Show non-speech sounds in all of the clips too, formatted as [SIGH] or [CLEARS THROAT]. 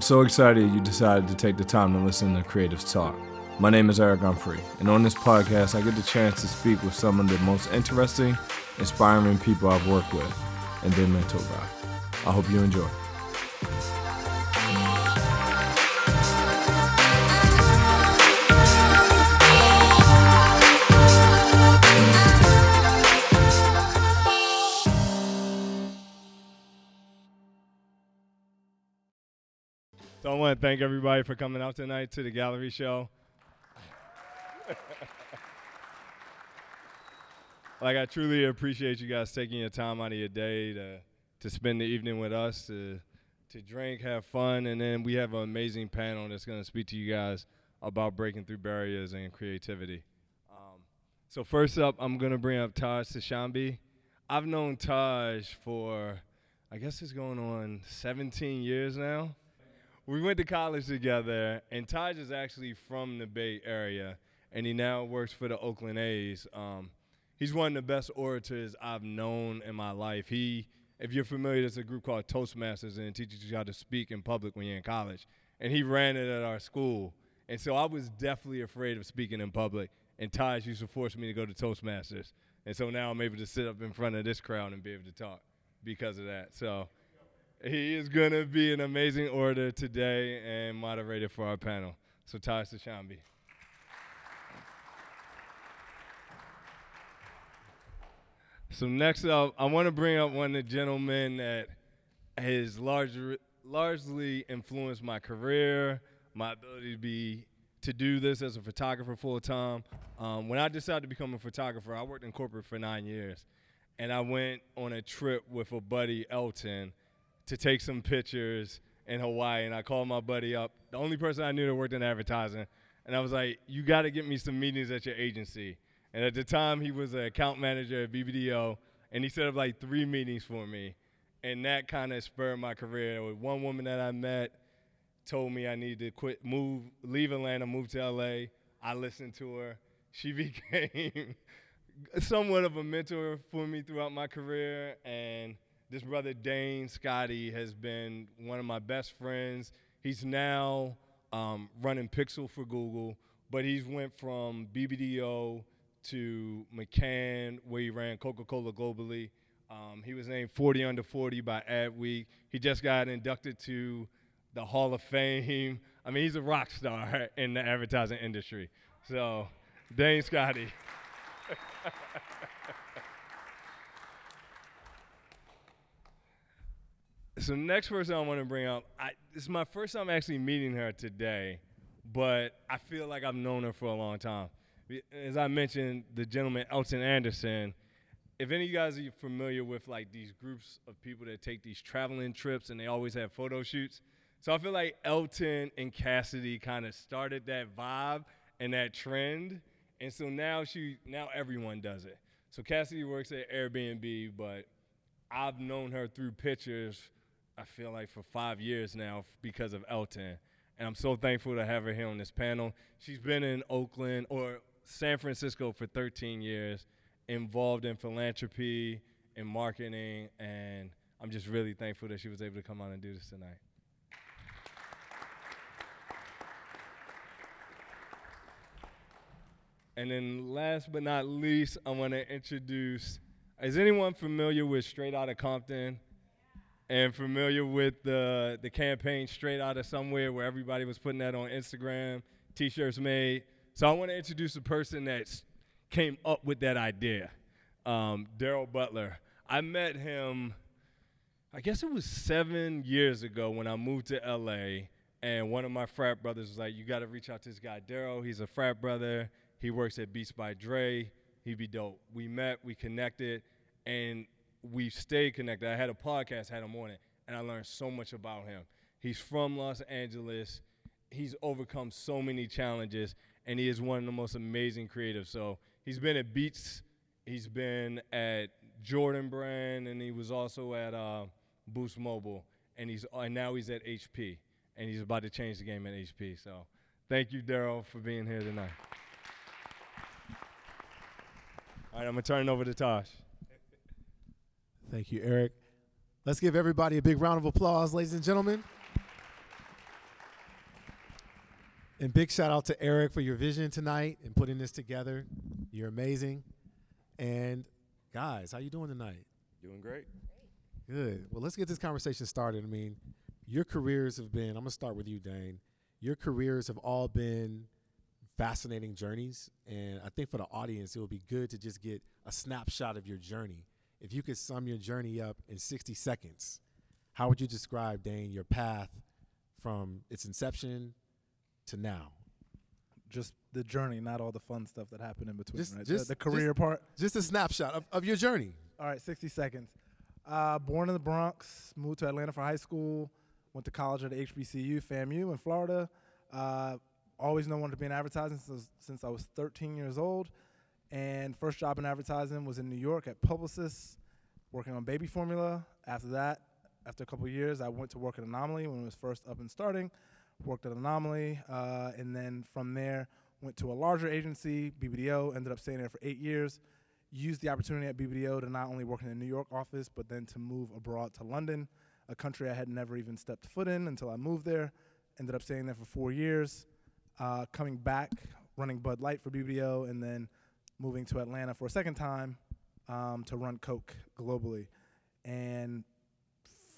I'm so excited you decided to take the time to listen to Creatives Talk. My name is Eric Humphrey, and on this podcast, I get the chance to speak with some of the most interesting, inspiring people I've worked with and been mentored by. I hope you enjoy. Thank everybody for coming out tonight to the gallery show. [LAUGHS] like I truly appreciate you guys taking your time out of your day to to spend the evening with us, to to drink, have fun, and then we have an amazing panel that's going to speak to you guys about breaking through barriers and creativity. Um, so first up, I'm going to bring up Taj Tashambi. I've known Taj for, I guess it's going on 17 years now we went to college together, and Taj is actually from the Bay Area, and he now works for the Oakland A's. Um, he's one of the best orators I've known in my life. He, if you're familiar, there's a group called Toastmasters, and it teaches you how to speak in public when you're in college. And he ran it at our school, and so I was definitely afraid of speaking in public. And Taj used to force me to go to Toastmasters, and so now I'm able to sit up in front of this crowd and be able to talk because of that. So. He is going to be an amazing orator today and moderator for our panel. So, Taj Tashambi. So, next up, I want to bring up one of the gentlemen that has large, largely influenced my career, my ability to be to do this as a photographer full time. Um, when I decided to become a photographer, I worked in corporate for nine years, and I went on a trip with a buddy, Elton, to take some pictures in Hawaii, and I called my buddy up, the only person I knew that worked in advertising, and I was like, "You got to get me some meetings at your agency." And at the time, he was an account manager at BBDO, and he set up like three meetings for me, and that kind of spurred my career. With one woman that I met told me I needed to quit, move, leave Atlanta, move to LA. I listened to her. She [LAUGHS] became somewhat of a mentor for me throughout my career, and this brother Dane Scotty has been one of my best friends. He's now um, running Pixel for Google, but he's went from BBDO to McCann, where he ran Coca-Cola globally. Um, he was named 40 under 40 by Adweek. He just got inducted to the Hall of Fame. I mean, he's a rock star [LAUGHS] in the advertising industry. So, Dane Scotty. [LAUGHS] So next person I want to bring up, I, this is my first time actually meeting her today, but I feel like I've known her for a long time. As I mentioned, the gentleman Elton Anderson. If any of you guys are familiar with like these groups of people that take these traveling trips and they always have photo shoots, so I feel like Elton and Cassidy kind of started that vibe and that trend, and so now she now everyone does it. So Cassidy works at Airbnb, but I've known her through pictures I feel like for five years now because of Elton. And I'm so thankful to have her here on this panel. She's been in Oakland or San Francisco for 13 years, involved in philanthropy and marketing, and I'm just really thankful that she was able to come on and do this tonight. And then last but not least, I want to introduce, is anyone familiar with Straight Outta Compton? And familiar with the the campaign straight out of somewhere where everybody was putting that on Instagram, t-shirts made. So I want to introduce a person that came up with that idea, um, Daryl Butler. I met him, I guess it was seven years ago when I moved to LA, and one of my frat brothers was like, "You got to reach out to this guy, Daryl. He's a frat brother. He works at Beats by Dre. He'd be dope." We met, we connected, and we've stayed connected. I had a podcast, had him on it, and I learned so much about him. He's from Los Angeles. He's overcome so many challenges, and he is one of the most amazing creatives. So he's been at Beats, he's been at Jordan Brand, and he was also at uh, Boost Mobile, and he's and now he's at HP, and he's about to change the game at HP. So thank you, Daryl, for being here tonight. All right, I'm gonna turn it over to Tosh. Thank you, Eric. Let's give everybody a big round of applause, ladies and gentlemen. And big shout out to Eric for your vision tonight and putting this together. You're amazing. And guys, how you doing tonight? Doing great. Good. Well, let's get this conversation started. I mean, your careers have been, I'm going to start with you, Dane. Your careers have all been fascinating journeys. And I think for the audience, it would be good to just get a snapshot of your journey. If you could sum your journey up in 60 seconds, how would you describe, Dane, your path from its inception to now? Just the journey, not all the fun stuff that happened in between. Just- right? just- the, the career just- part. Just a snapshot of, of your journey. All right, 60 seconds. Uh, born in the Bronx, moved to Atlanta for high school, went to college at HBCU, FAMU in Florida. Uh, always known wanted to be in advertising since, since I was 13 years old. And first job in advertising was in New York at Publicis, working on baby formula. After that, after a couple years, I went to work at Anomaly when it was first up and starting. Worked at Anomaly, uh, and then from there went to a larger agency, BBDO. Ended up staying there for eight years used the opportunity at BBDO to not only work in the New York office, but then to move abroad to London, a country I had never even stepped foot in until I moved there. Ended up staying there for four years, uh, coming back, running Bud Light for BBDO, and then moving to Atlanta for a second time um, to run Coke globally. And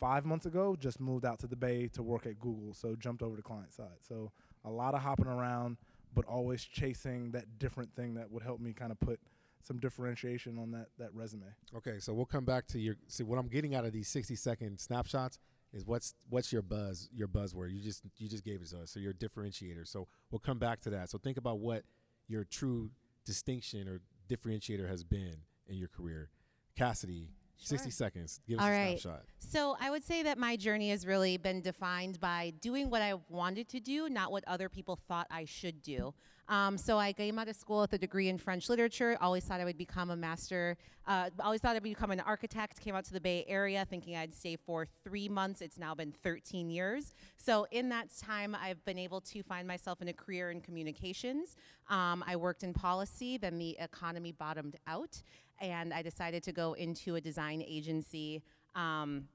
five months ago, just moved out to the Bay to work at Google, so jumped over to client side. So a lot of hopping around, but always chasing that different thing that would help me kind of put some differentiation on that that resume. Okay, so we'll come back to your. See, what I'm getting out of these 60 second snapshots is what's what's your buzz, your buzzword. You just you just gave it to us. So your differentiator. So we'll come back to that. So think about what your true distinction or differentiator has been in your career. Cassidy, 60 seconds. Give us All a right. snapshot. So I would say that my journey has really been defined by doing what I wanted to do, not what other people thought I should do. Um, so I came out of school with a degree in French literature. Always thought I would become a master. Uh, always thought I'd become an architect. Came out to the Bay Area thinking I'd stay for three months. It's now been 13 years. So in that time, I've been able to find myself in a career in communications. Um, I worked in policy. Then the economy bottomed out, and I decided to go into a design agency. Um,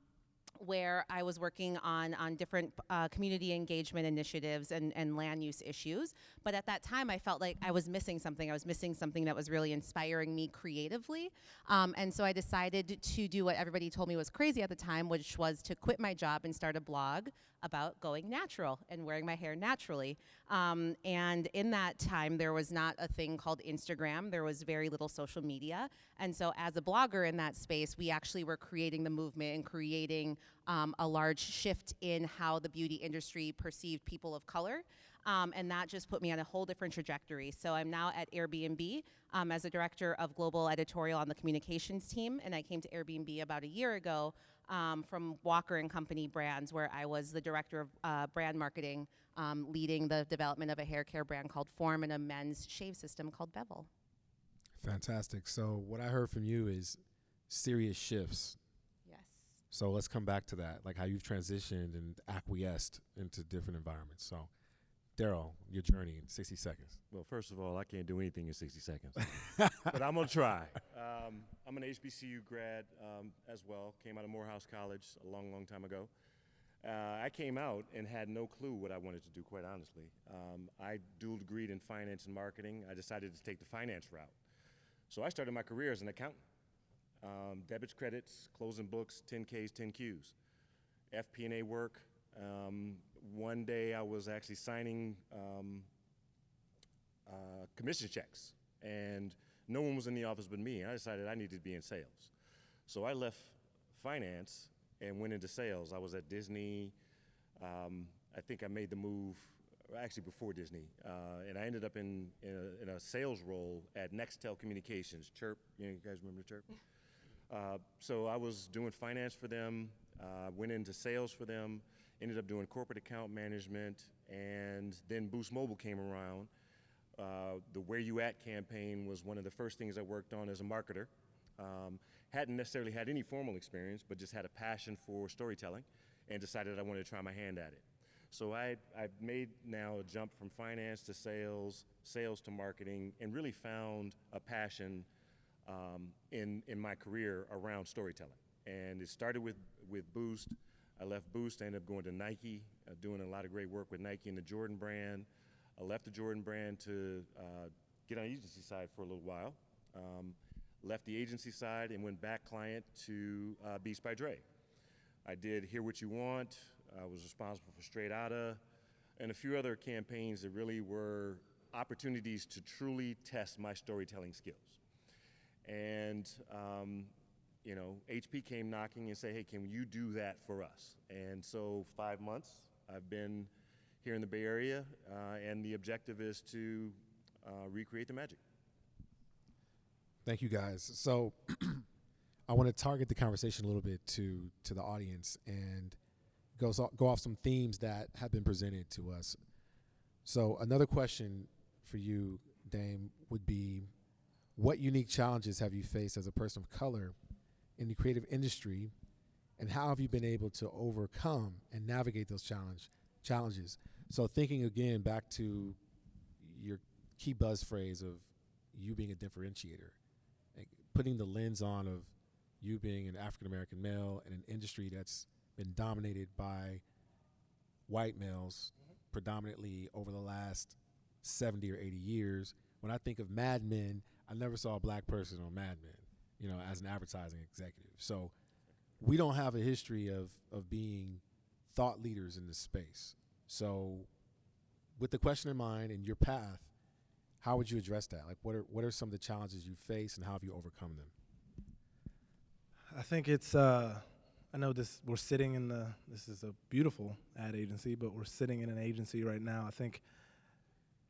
where I was working on on different uh, community engagement initiatives and, and land use issues. But at that time, I felt like I was missing something. I was missing something that was really inspiring me creatively. Um, and so I decided to do what everybody told me was crazy at the time, which was to quit my job and start a blog about going natural and wearing my hair naturally. Um, and in that time, there was not a thing called Instagram. There was very little social media. And so, as a blogger in that space, we actually were creating the movement and creating um, a large shift in how the beauty industry perceived people of color. Um, and that just put me on a whole different trajectory. So I'm now at Airbnb um, as a director of global editorial on the communications team, and I came to Airbnb about a year ago um, from Walker and Company Brands, where I was the director of uh, brand marketing, um, leading the development of a hair care brand called Form and a men's shave system called Bevel. Fantastic. So what I heard from you is serious shifts. So let's come back to that, like how you've transitioned and acquiesced into different environments. So, Daryl, your journey in 60 seconds. Well, first of all, I can't do anything in 60 seconds, [LAUGHS] but I'm gonna try. Um, I'm an HBCU grad um, as well. Came out of Morehouse College a long, long time ago. Uh, I came out and had no clue what I wanted to do. Quite honestly, um, I dual degreed in finance and marketing. I decided to take the finance route, so I started my career as an accountant. Um, debits, credits, closing books, 10Ks, 10Qs, FP&A work. Um, one day I was actually signing um, uh, commission checks, and no one was in the office but me. And I decided I needed to be in sales, so I left finance and went into sales. I was at Disney. Um, I think I made the move actually before Disney, uh, and I ended up in in a, in a sales role at Nextel Communications. Chirp, you, know, you guys remember Chirp? Uh, so I was doing finance for them, uh, went into sales for them, ended up doing corporate account management, and then Boost Mobile came around. Uh, the Where You At campaign was one of the first things I worked on as a marketer. Um, hadn't necessarily had any formal experience, but just had a passion for storytelling and decided I wanted to try my hand at it. So I, I made now a jump from finance to sales, sales to marketing, and really found a passion um, in, in my career around storytelling. And it started with, with Boost. I left Boost, I ended up going to Nike, uh, doing a lot of great work with Nike and the Jordan brand. I left the Jordan brand to uh, get on the agency side for a little while. Um, left the agency side and went back client to uh, Beats by Dre. I did Hear What You Want. I was responsible for Straight Outta and a few other campaigns that really were opportunities to truly test my storytelling skills. And um, you know, HP came knocking and said, "Hey, can you do that for us?" And so, five months I've been here in the Bay Area, uh, and the objective is to uh, recreate the magic. Thank you, guys. So, [CLEARS THROAT] I want to target the conversation a little bit to to the audience and off, go off some themes that have been presented to us. So, another question for you, Dane, would be what unique challenges have you faced as a person of color in the creative industry, and how have you been able to overcome and navigate those challenge challenges? So, thinking again back to your key buzz phrase of you being a differentiator, like putting the lens on of you being an African American male in an industry that's been dominated by white males predominantly over the last 70 or 80 years. When I think of Mad Men, I never saw a black person on Mad Men, you know, as an advertising executive. So we don't have a history of of being thought leaders in this space. So with the question in mind and your path, how would you address that? Like what are what are some of the challenges you face and how have you overcome them? I think it's. Uh, I know this. We're sitting in the. This is a beautiful ad agency, but we're sitting in an agency right now. I think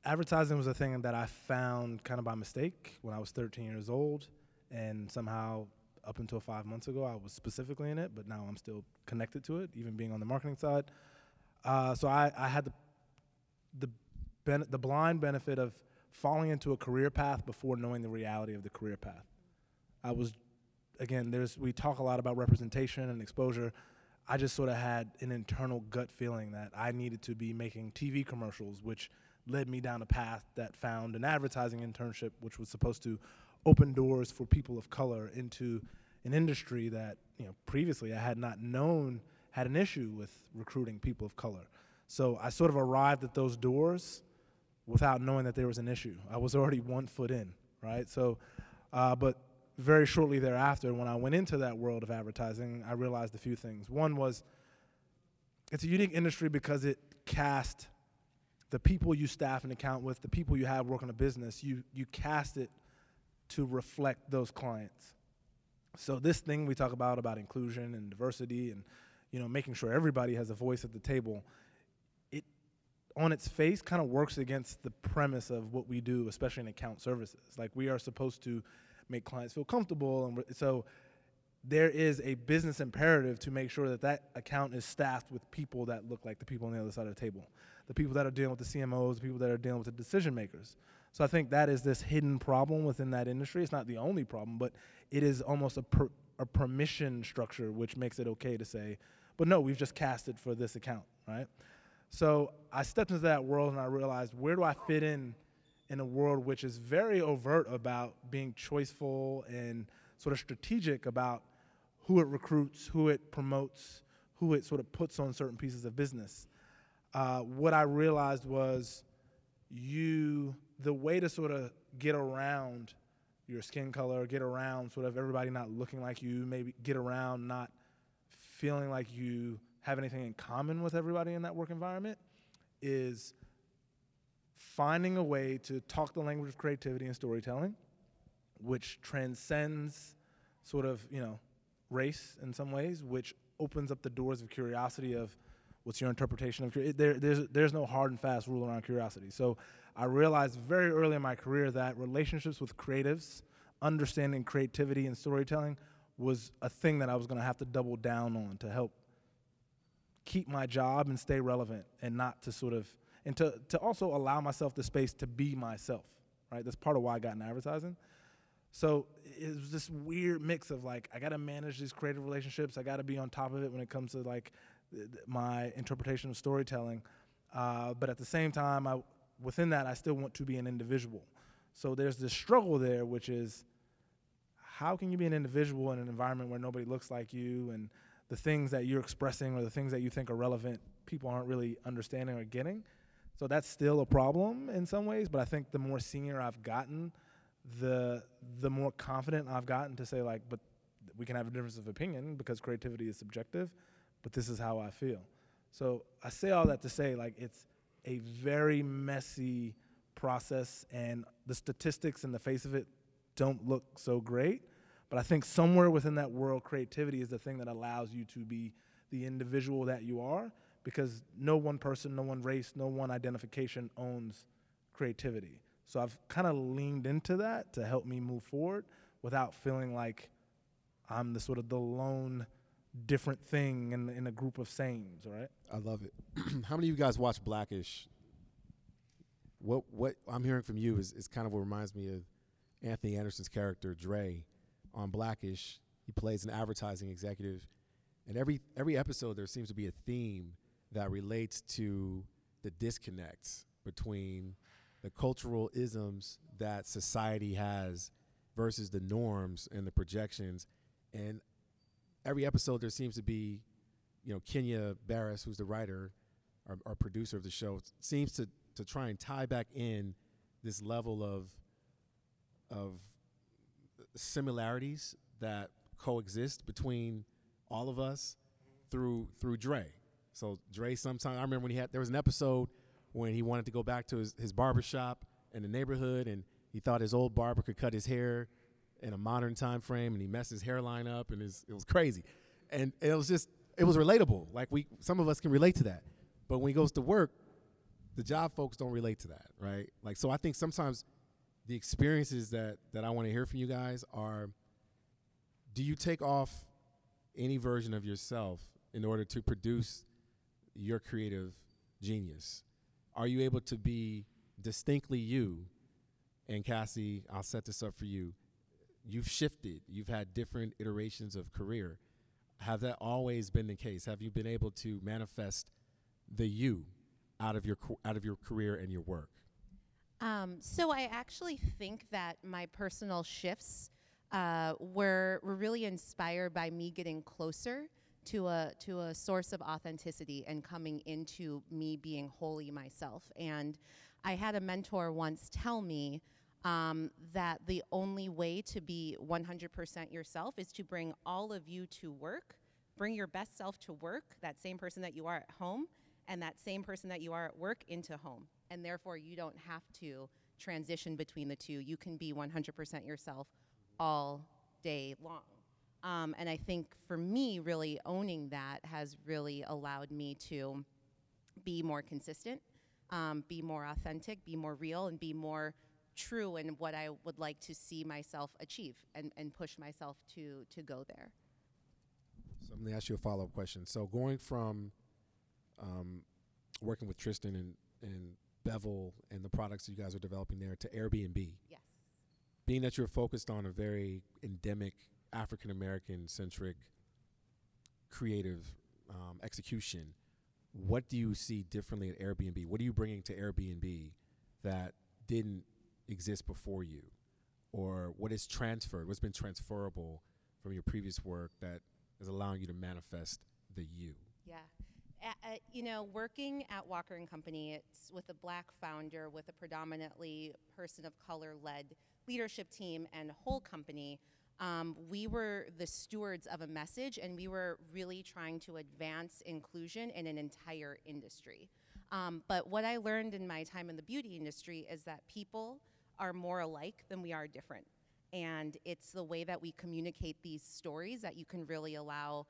advertising was a thing that I found kind of by mistake when I was 13 years old, and somehow up until five months ago, I was specifically in it, but now I'm still connected to it, even being on the marketing side. Uh, so I, I had the the ben- the blind benefit of falling into a career path before knowing the reality of the career path. I was again, there's we talk a lot about representation and exposure. I just sort of had an internal gut feeling that I needed to be making TV commercials, which led me down a path that found an advertising internship, which was supposed to open doors for people of color into an industry that you know previously I had not known had an issue with recruiting people of color. So I sort of arrived at those doors without knowing that there was an issue. I was already one foot in, right? So, uh, but very shortly thereafter, when I went into that world of advertising, I realized a few things. One was it's a unique industry because it cast the people you staff an account with, the people you have working a business, you you cast it to reflect those clients. So this thing we talk about about inclusion and diversity and you know making sure everybody has a voice at the table, it on its face kind of works against the premise of what we do, especially in account services. Like we are supposed to make clients feel comfortable, and so there is a business imperative to make sure that that account is staffed with people that look like the people on the other side of the table, the people that are dealing with the CMOs, the people that are dealing with the decision makers. So I think that is this hidden problem within that industry. It's not the only problem, but it is almost a, per, a permission structure which makes it okay to say, but no, we've just casted for this account, right? So I stepped into that world and I realized where do I fit in in a world which is very overt about being choiceful and sort of strategic about who it recruits, who it promotes, who it sort of puts on certain pieces of business. Uh, what I realized was you, the way to sort of get around your skin color, get around sort of everybody not looking like you, maybe get around not feeling like you have anything in common with everybody in that work environment is finding a way to talk the language of creativity and storytelling, which transcends sort of, you know, race in some ways, which opens up the doors of curiosity of what's your interpretation of. There, there's, there's no hard and fast rule around curiosity. So I realized very early in my career that relationships with creatives, understanding creativity and storytelling was a thing that I was going to have to double down on to help keep my job and stay relevant and not to sort of – and to, to also allow myself the space to be myself, right? That's part of why I got in advertising. So it was this weird mix of like, I got to manage these creative relationships. I got to be on top of it when it comes to like my interpretation of storytelling. Uh, but at the same time, I, within that, I still want to be an individual. So there's this struggle there, which is how can you be an individual in an environment where nobody looks like you and the things that you're expressing or the things that you think are relevant, people aren't really understanding or getting? So that's still a problem in some ways, but I think the more senior I've gotten, the the more confident I've gotten to say like, but we can have a difference of opinion because creativity is subjective, but this is how I feel. So I say all that to say like it's a very messy process and the statistics in the face of it don't look so great. But I think somewhere within that world, creativity is the thing that allows you to be the individual that you are because no one person, no one race, no one identification owns creativity. So I've kind of leaned into that to help me move forward without feeling like I'm the sort of the lone different thing in, in a group of sames, right? I love it. [CLEARS THROAT] How many of you guys watch Blackish? What what I'm hearing from you is, is kind of what reminds me of Anthony Anderson's character Dre on Blackish. He plays an advertising executive, and every every episode there seems to be a theme that relates to the disconnects between the cultural isms that society has versus the norms and the projections. And every episode there seems to be, you know, Kenya Barris, who's the writer, our, our producer of the show, seems to to try and tie back in this level of of similarities that coexist between all of us through through Dre. So Dre sometimes I remember when he had there was an episode when he wanted to go back to his, his barber shop in the neighborhood and he thought his old barber could cut his hair in a modern time frame and he messed his hairline up and his, it was crazy. And it was just it was relatable. Like we some of us can relate to that. But when he goes to work, the job folks don't relate to that, right? Like so I think sometimes the experiences that that I want to hear from you guys are do you take off any version of yourself in order to produce your creative genius? Are you able to be distinctly you? And Cassie, I'll set this up for you. You've shifted, you've had different iterations of career. Have that always been the case? Have you been able to manifest the you out of your out of your career and your work? Um, so I actually think that my personal shifts uh, were were really inspired by me getting closer to a to a source of authenticity and coming into me being wholly myself. And I had a mentor once tell me um, that the only way to be 100% yourself is to bring all of you to work, bring your best self to work, that same person that you are at home, and that same person that you are at work into home. And therefore, you don't have to transition between the two. You can be 100% yourself all day long. Um, and I think for me, really owning that has really allowed me to be more consistent, um, be more authentic, be more real, and be more true in what I would like to see myself achieve and, and push myself to, to go there. So I'm to ask you a follow up question. So going from um, working with Tristan and, and Bevel and the products you guys are developing there to Airbnb. Yes. Being that you're focused on a very endemic African American centric creative um, execution, what do you see differently at Airbnb? What are you bringing to Airbnb that didn't exist before you? Or what is transferred? What's been transferable from your previous work that is allowing you to manifest the you? Yeah. Uh, you know, working at Walker and Company, it's with a black founder, with a predominantly person of color led leadership team and whole company. Um, we were the stewards of a message, and we were really trying to advance inclusion in an entire industry. Um, but what I learned in my time in the beauty industry is that people are more alike than we are different. And it's the way that we communicate these stories that you can really allow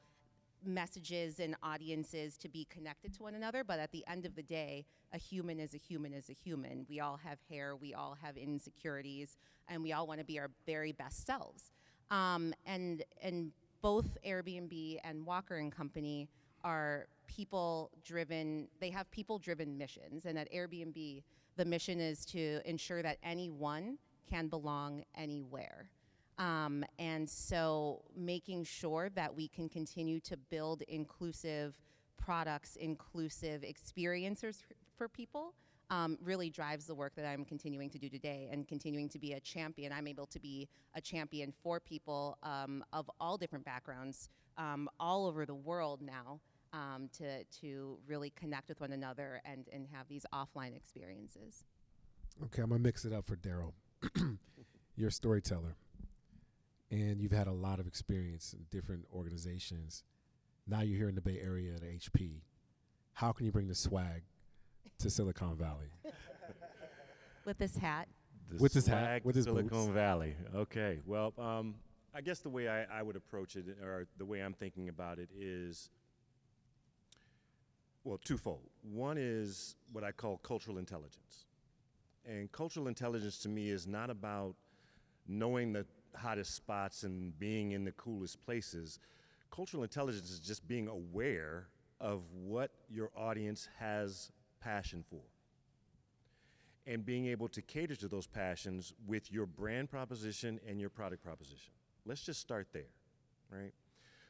messages and audiences to be connected to one another. But at the end of the day, a human is a human is a human. We all have hair, we all have insecurities, and we all want to be our very best selves. Um, and and both Airbnb and Walker and Company are people driven. They have people driven missions, and at Airbnb, the mission is to ensure that anyone can belong anywhere. Um, and so making sure that we can continue to build inclusive products, inclusive experiences for people um, really drives the work that I'm continuing to do today and continuing to be a champion. I'm able to be a champion for people um, of all different backgrounds um, all over the world now um, to to really connect with one another and and have these offline experiences. Okay, I'm gonna mix it up for Daryl. [CLEARS THROAT] You're a storyteller, and you've had a lot of experience in different organizations. Now you're here in the Bay Area at HP. How can you bring the swag to Silicon Valley? [LAUGHS] With this hat, The With his hat, swag with his Silicon boots. Valley. Okay. Well, um, I guess the way I, I would approach it, or the way I'm thinking about it, is well, twofold. One is what I call cultural intelligence. And cultural intelligence to me is not about knowing the hottest spots and being in the coolest places. Cultural intelligence is just being aware of what your audience has passion for and being able to cater to those passions with your brand proposition and your product proposition. Let's just start there, right?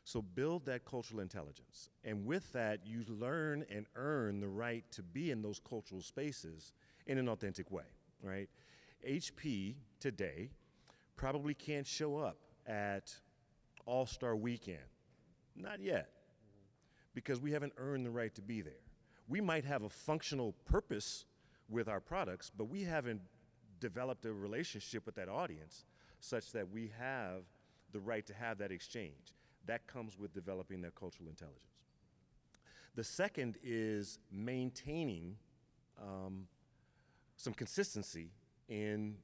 So build that cultural intelligence. And with that, you learn and earn the right to be in those cultural spaces in an authentic way, right? HP today probably can't show up at All Star Weekend. Not yet, because we haven't earned the right to be there. We might have a functional purpose with our products, but we haven't developed a relationship with that audience such that we have the right to have that exchange. That comes with developing that cultural intelligence. The second is maintaining um, some consistency in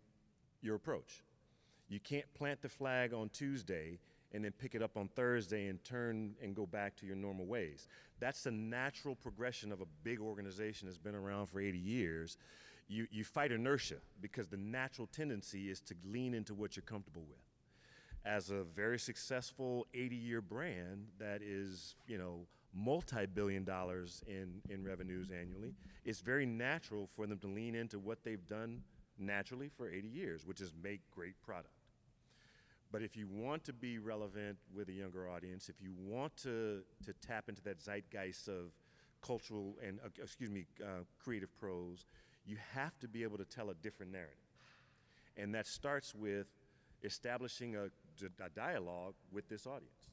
your approach. You can't plant the flag on Tuesday and then pick it up on Thursday and turn and go back to your normal ways. That's the natural progression of a big organization that's been around for 80 years. You, you fight inertia because the natural tendency is to lean into what you're comfortable with. As a very successful 80 year brand that is, you know, multi billion dollars in, in revenues annually, it's very natural for them to lean into what they've done naturally for 80 years, which is make great product. But if you want to be relevant with a younger audience, if you want to, to tap into that zeitgeist of cultural and, uh, excuse me, uh, creative pros, you have to be able to tell a different narrative. And that starts with establishing a, a dialogue with this audience.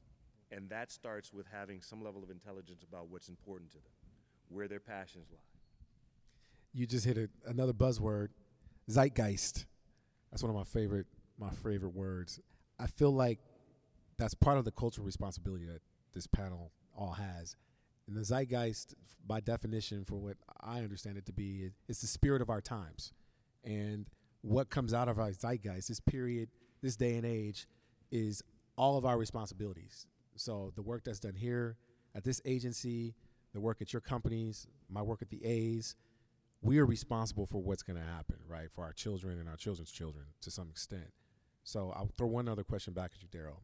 And that starts with having some level of intelligence about what's important to them, where their passions lie. You just hit a, another buzzword, zeitgeist. That's one of my favorite my favorite words. I feel like that's part of the cultural responsibility that this panel all has. And the zeitgeist, by definition, for what I understand it to be, is the spirit of our times. And what comes out of our zeitgeist, this period, this day and age, is all of our responsibilities. So the work that's done here at this agency, the work at your companies, my work at the A's, we are responsible for what's going to happen, right? For our children and our children's children to some extent. So I'll throw one other question back at you, Daryl.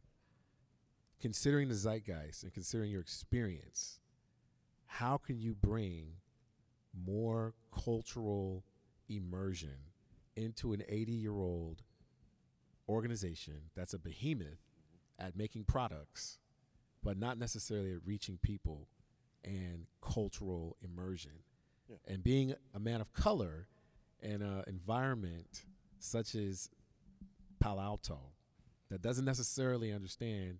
Considering the zeitgeist and considering your experience, how can you bring more cultural immersion into an 80 year old organization that's a behemoth at making products, but not necessarily at reaching people and cultural immersion? Yeah. And being a man of color in an environment such as Palo Alto that doesn't necessarily understand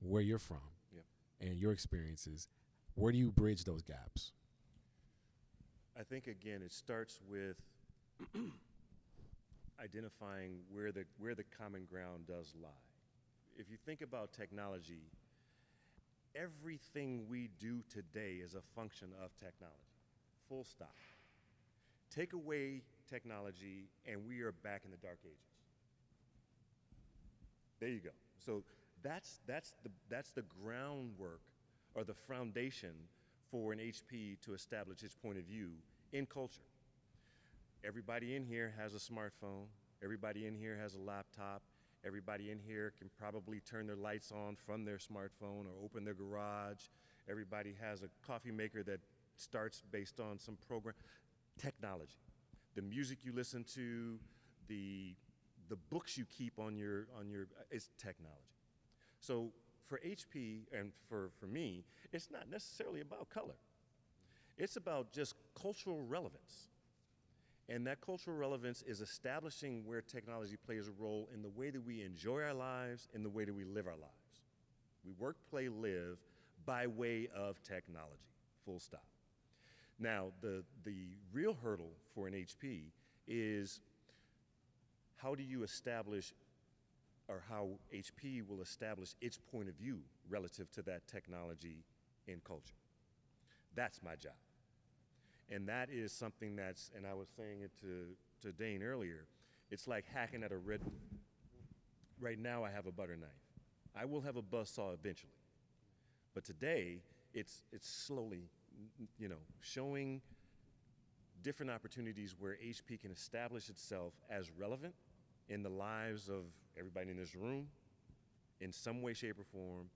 where you're from Yep. and your experiences, where do you bridge those gaps? I think again, it starts with identifying where the where the common ground does lie. If you think about technology, everything we do today is a function of technology. Full stop. Take away technology, and we are back in the dark ages. There you go. So that's that's the that's the groundwork or the foundation for an HP to establish its point of view in culture. Everybody in here has a smartphone. Everybody in here has a laptop. Everybody in here can probably turn their lights on from their smartphone or open their garage. Everybody has a coffee maker that starts based on some program. Technology. The music you listen to, the the books you keep on your on your uh, is technology. So for HP and for, for me, it's not necessarily about color. It's about just cultural relevance. And that cultural relevance is establishing where technology plays a role in the way that we enjoy our lives, and the way that we live our lives. We work, play, live by way of technology. Full stop. Now, the, the real hurdle for an HP is how do you establish or how HP will establish its point of view relative to that technology in culture. That's my job. And that is something that's, and I was saying it to, to Dane earlier, it's like hacking at a red. Right now, I have a butter knife. I will have a buzz saw eventually. But today, it's, it's slowly, you know, showing different opportunities where HP can establish itself as relevant in the lives of everybody in this room in some way, shape, or form,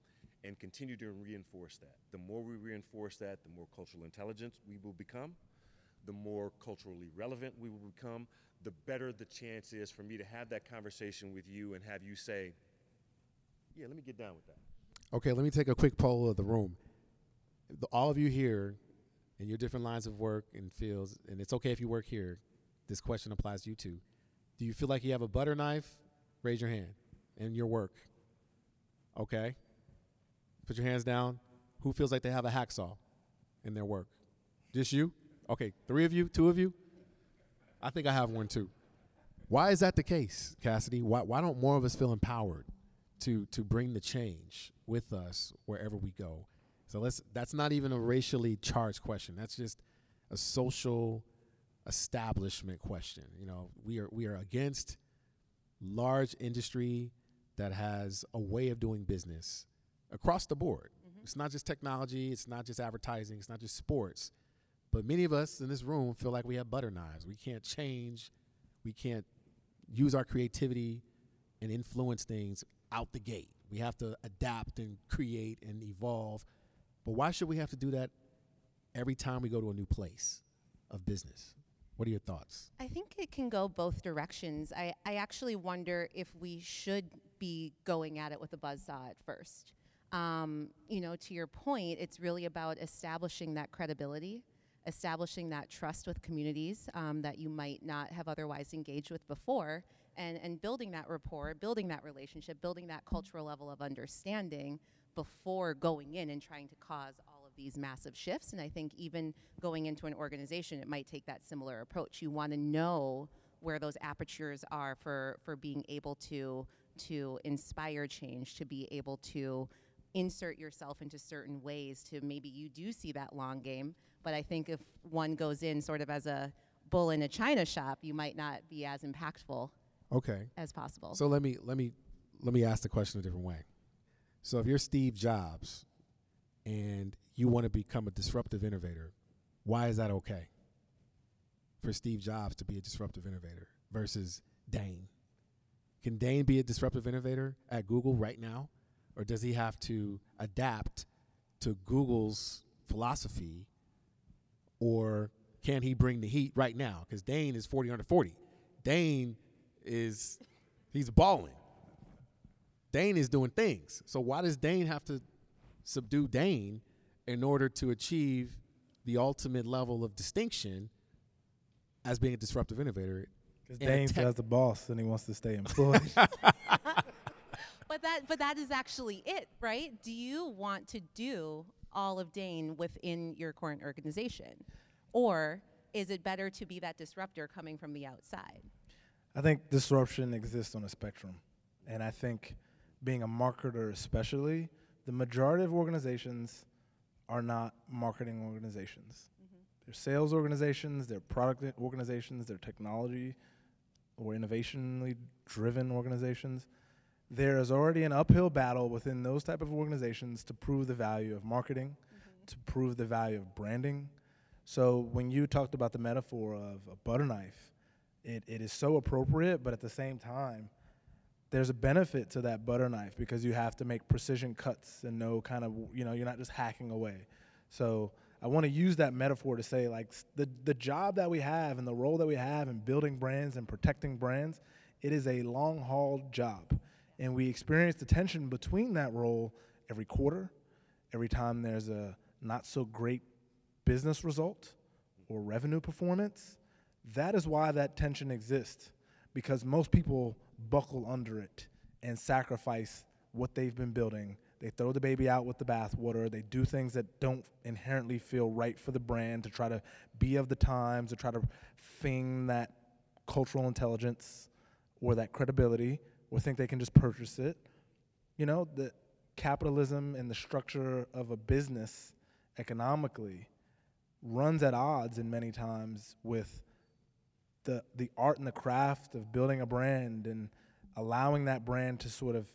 and continue to reinforce that. The more we reinforce that, the more cultural intelligence we will become, the more culturally relevant we will become, the better the chance is for me to have that conversation with you and have you say, Yeah, let me get down with that. Okay, let me take a quick poll of the room. The, all of you here in your different lines of work and fields, and it's okay if you work here, this question applies to you too. Do you feel like you have a butter knife? Raise your hand in your work. Okay. Put your hands down. Who feels like they have a hacksaw in their work? Just you? Okay, three of you, two of you? I think I have one too. Why is that the case, Cassidy? Why, why don't more of us feel empowered to to bring the change with us wherever we go? So let's that's not even a racially charged question. That's just a social establishment question. You know, we are we are against large industry that has a way of doing business across the board. Mm-hmm. It's not just technology, it's not just advertising, it's not just sports. But many of us in this room feel like we have butter knives. We can't change, we can't use our creativity and influence things out the gate. We have to adapt and create and evolve. But why should we have to do that every time we go to a new place of business? What are your thoughts? I think it can go both directions. I, I actually wonder if we should be going at it with a buzzsaw at first. Um, you know, to your point, it's really about establishing that credibility, establishing that trust with communities um, that you might not have otherwise engaged with before, and, and building that rapport, building that relationship, building that cultural level of understanding before going in and trying to cause all of these massive shifts. And I think even going into an organization, it might take that similar approach. You want to know where those apertures are for, for being able to to inspire change, to be able to insert yourself into certain ways to maybe you do see that long game. But I think if one goes in sort of as a bull in a china shop, you might not be as impactful okay as possible. So let me let me let me ask the question a different way. So if you're Steve Jobs and you want to become a disruptive innovator, why is that okay? For Steve Jobs to be a disruptive innovator versus Dane. Can Dane be a disruptive innovator at Google right now? Or does he have to adapt to Google's philosophy? Or can he bring the heat right now? Because Dane is 40 under 40. Dane is, he's balling. Dane is doing things. So why does Dane have to subdue Dane in order to achieve the ultimate level of distinction as being a disruptive innovator. Because Dane says the boss and he wants to stay employed. [LAUGHS] [LAUGHS] but that but that is actually it, right? Do you want to do all of Dane within your current organization? Or is it better to be that disruptor coming from the outside? I think disruption exists on a spectrum. And I think being a marketer especially, the majority of organizations are not marketing organizations. Mm-hmm. They're sales organizations, they're product organizations, they're technology or innovationally driven organizations. There is already an uphill battle within those type of organizations to prove the value of marketing, mm-hmm. to prove the value of branding. So when you talked about the metaphor of a butter knife, it, it is so appropriate, but at the same time, there's a benefit to that butter knife because you have to make precision cuts and no kind of you know you're not just hacking away so i want to use that metaphor to say like the the job that we have and the role that we have in building brands and protecting brands it is a long haul job and we experience the tension between that role every quarter every time there's a not so great business result or revenue performance. That is why that tension exists because most people buckle under it and sacrifice what they've been building, they throw the baby out with the bathwater. They do things that don't inherently feel right for the brand to try to be of the times, to try to feign that cultural intelligence or that credibility, or think they can just purchase it. You know, the capitalism and the structure of a business economically runs at odds in many times with the the art and the craft of building a brand and allowing that brand to sort of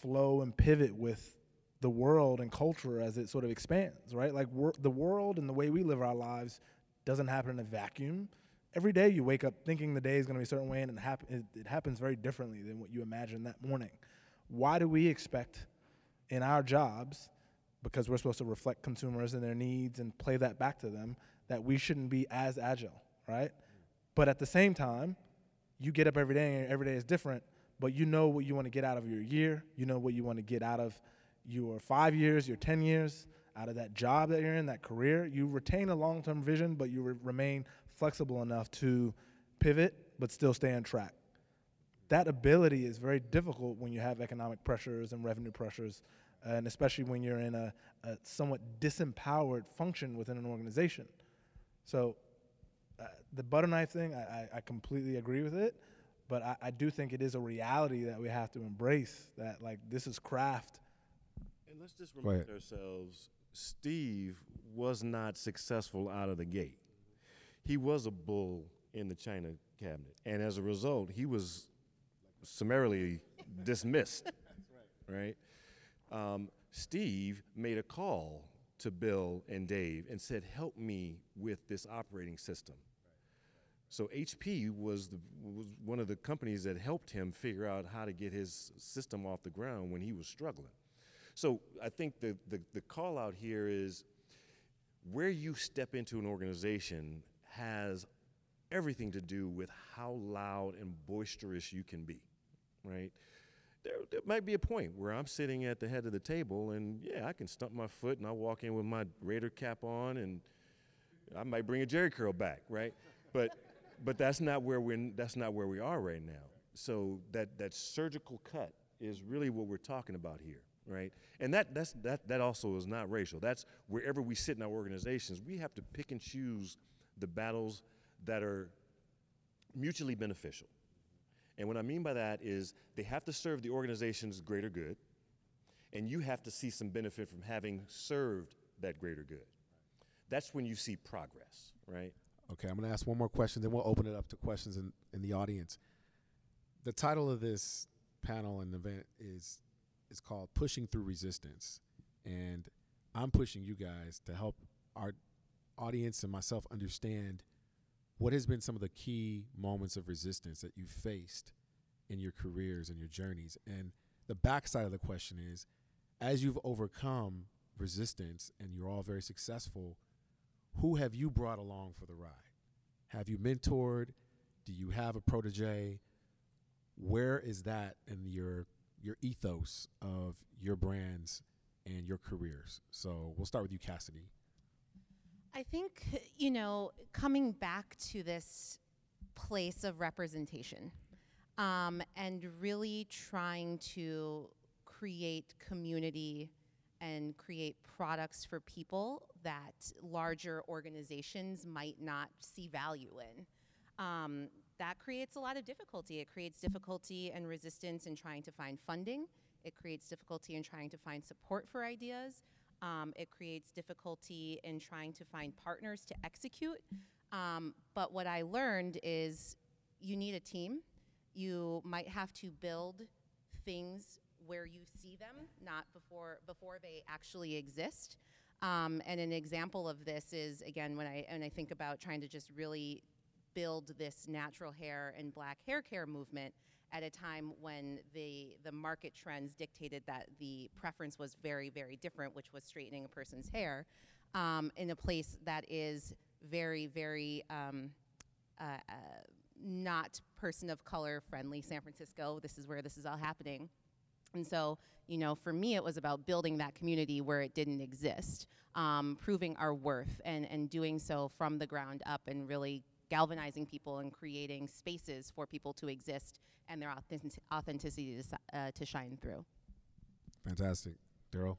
flow and pivot with the world and culture as it sort of expands, right? Like the world and the way we live our lives doesn't happen in a vacuum. Every day you wake up thinking the day is going to be a certain way, and it, it, it happens very differently than what you imagined that morning. Why do we expect in our jobs, because we're supposed to reflect consumers and their needs and play that back to them, that we shouldn't be as agile, right? But at the same time, you get up every day and every day is different, but you know what you want to get out of your year. You know what you want to get out of your five years, your 10 years, out of that job that you're in, that career. You retain a long term vision, but you re- remain flexible enough to pivot, but still stay on track. That ability is very difficult when you have economic pressures and revenue pressures, and especially when you're in a, a somewhat disempowered function within an organization. So uh, the butter knife thing, I, I, I completely agree with it, but I, I do think it is a reality that we have to embrace. That like this is craft. And let's just remind ourselves Steve was not successful out of the gate. He was a bull in the China cabinet. And as a result, he was summarily dismissed. right. Um, Steve made a call to Bill and Dave and said, Help me with this operating system. So HP was, the, was one of the companies that helped him figure out how to get his system off the ground when he was struggling. So I think the, the, the call out here is where you step into an organization has everything to do with how loud and boisterous you can be, right? There, there might be a point where I'm sitting at the head of the table and yeah, I can stump my foot and I walk in with my Raider cap on and I might bring a Jheri curl back, right? But [LAUGHS] but that's not where we're that's not where we are right now. So that that surgical cut is really what we're talking about here, right? And that that's that that also is not racial. That's wherever we sit in our organizations, we have to pick and choose the battles that are mutually beneficial. And what I mean by that is they have to serve the organization's greater good, and you have to see some benefit from having served that greater good. That's when you see progress, right? Okay, I'm going to ask one more question, then we'll open it up to questions in, in the audience. The title of this panel and event is is called "Pushing Through Resistance," and I'm pushing you guys to help our audience and myself understand what has been some of the key moments of resistance that you've faced in your careers and your journeys. And the backside of the question is, as you've overcome resistance and you're all very successful, who have you brought along for the ride? Have you mentored? Do you have a protege? Where is that in your your ethos of your brands and your careers? So we'll start with you, Cassidy. I think, you know, coming back to this place of representation um, and really trying to create community and create products for people that larger organizations might not see value in. Um, that creates a lot of difficulty. It creates difficulty and resistance in trying to find funding. It creates difficulty in trying to find support for ideas. Um, it creates difficulty in trying to find partners to execute. Um, but what I learned is you need a team. You might have to build things where you see them, not before before they actually exist. Um, and an example of this is again when I when I think about trying to just really build this natural hair and black hair care movement at a time when the the market trends dictated that the preference was very very different, which was straightening a person's hair, um, in a place that is very very um, uh, uh, not person of color friendly. San Francisco. This is where this is all happening. And so, you know, for me, it was about building that community where it didn't exist, um, proving our worth, and, and doing so from the ground up, and really galvanizing people and creating spaces for people to exist and their authentic- authenticity to, uh, to shine through. Fantastic. Daryl.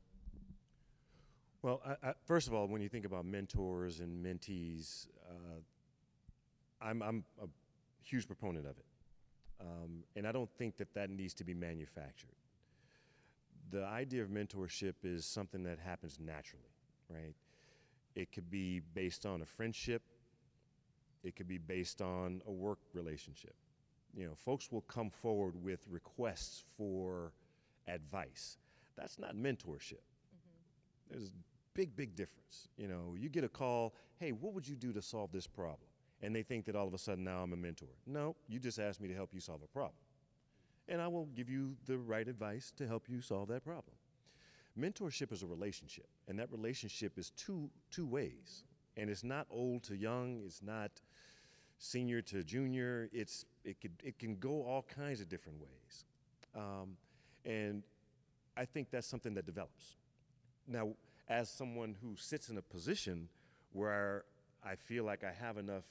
Well, I, I, first of all, when you think about mentors and mentees, uh, I'm, I'm a huge proponent of it. Um, and I don't think that that needs to be manufactured. The idea of mentorship is something that happens naturally, right? It could be based on a friendship, it could be based on a work relationship. You know, folks will come forward with requests for advice. That's not mentorship. Mm-hmm. There's a big, big difference. You know, you get a call, hey, what would you do to solve this problem? And they think that all of a sudden now I'm a mentor. No, you just asked me to help you solve a problem. And I will give you the right advice to help you solve that problem. Mentorship is a relationship, and that relationship is two, two ways. And it's not old to young, it's not senior to junior. It's, it, could, it can go all kinds of different ways. Um, and I think that's something that develops. Now, as someone who sits in a position where I feel like I have enough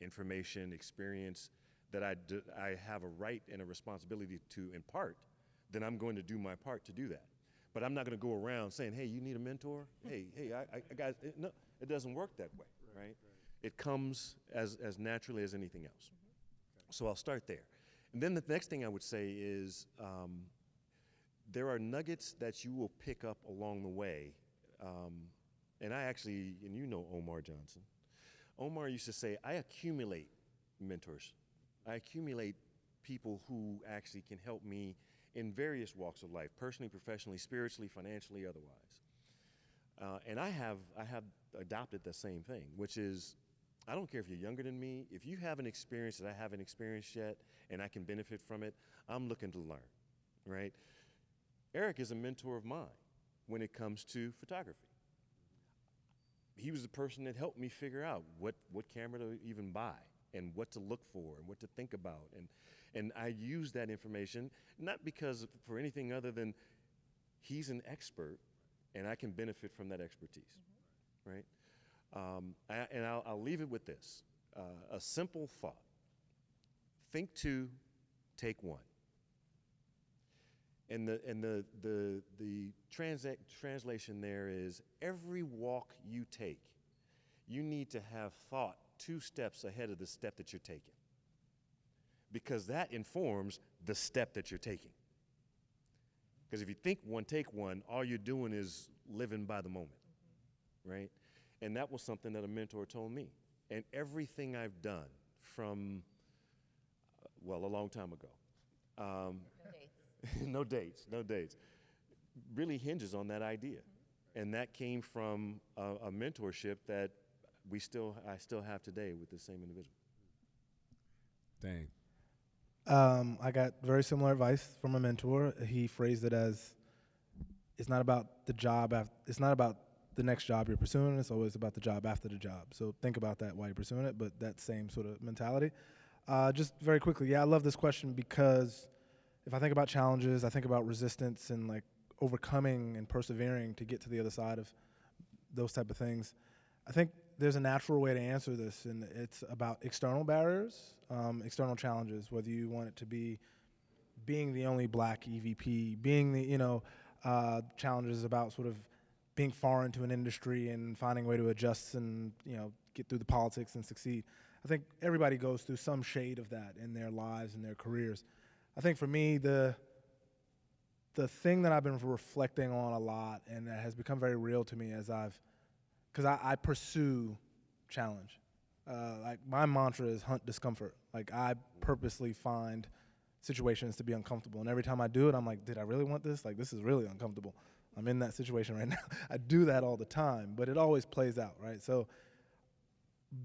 information, experience that I, d- I have a right and a responsibility to impart, then I'm going to do my part to do that. But I'm not going to go around saying, "Hey, you need a mentor." [LAUGHS] hey, hey, I, I, got it. no. It doesn't work that way, right? right? It comes as as naturally as anything else. Mm-hmm. So I'll start there, and then the next thing I would say is um, there are nuggets that you will pick up along the way. Um, and I actually, and you know Omar Johnson. Omar used to say, I accumulate mentors. I accumulate people who actually can help me in various walks of life, personally, professionally, spiritually, financially, otherwise. Uh, and I have, I have adopted the same thing, which is I don't care if you're younger than me. If you have an experience that I haven't experienced yet and I can benefit from it, I'm looking to learn, right? Eric is a mentor of mine when it comes to photography he was the person that helped me figure out what, what camera to even buy and what to look for and what to think about. And, and I use that information not because for anything other than he's an expert and I can benefit from that expertise, mm-hmm. right? Um, and I'll, I'll, leave it with this uh, a simple thought think two, take one. And the, and the, the, the transa- translation there is every walk you take, you need to have thought two steps ahead of the step that you're taking. Because that informs the step that you're taking. Because if you think one, take one, all you're doing is living by the moment, right? And that was something that a mentor told me. And everything I've done from, uh, well, a long time ago, um, no dates, [LAUGHS] no dates. Really hinges on that idea. And that came from a, a mentorship that we still, I still have today with the same individual. Dang. Um, I got very similar advice from a mentor. He phrased it as, "It's not about the job. It's not about the next job you're pursuing. It's always about the job after the job. So think about that while you're pursuing it. But that same sort of mentality. Uh, just very quickly, yeah, I love this question because if I think about challenges, I think about resistance and like overcoming and persevering to get to the other side of those type of things. I think there's a natural way to answer this, and it's about external barriers, um, external challenges. Whether you want it to be being the only black EVP, being the you know uh, challenges about sort of being foreign to an industry and finding a way to adjust and you know get through the politics and succeed. I think everybody goes through some shade of that in their lives and their careers. I think for me, the the thing that I've been reflecting on a lot and that has become very real to me as I've, because I, I, pursue challenge. Uh, like my mantra is hunt discomfort. Like I purposely find situations to be uncomfortable, and every time I do it, I'm like, did I really want this? Like this is really uncomfortable. I'm in that situation right [LAUGHS] now. I do that all the time, but it always plays out, right? So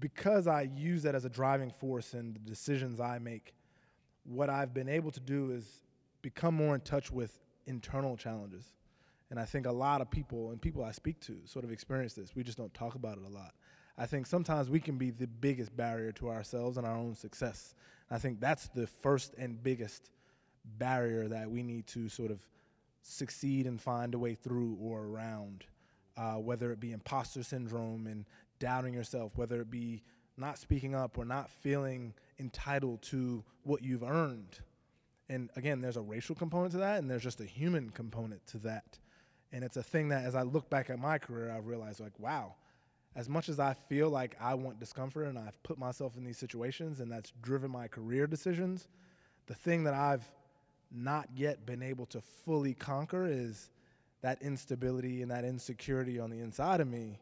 because I use that as a driving force in the decisions I make what I've been able to do is become more in touch with internal challenges. And I think a lot of people and people I speak to sort of experience this. We just don't talk about it a lot. I think sometimes we can be the biggest barrier to ourselves and our own success. I think that's the first and biggest barrier that we need to sort of succeed and find a way through or around, uh, whether it be imposter syndrome and doubting yourself, whether it be not speaking up or not feeling entitled to what you've earned. And again, there's a racial component to that, and there's just a human component to that. And it's a thing that as I look back at my career, I've realized like, wow, as much as I feel like I want discomfort and I've put myself in these situations and that's driven my career decisions, the thing that I've not yet been able to fully conquer is that instability and that insecurity on the inside of me,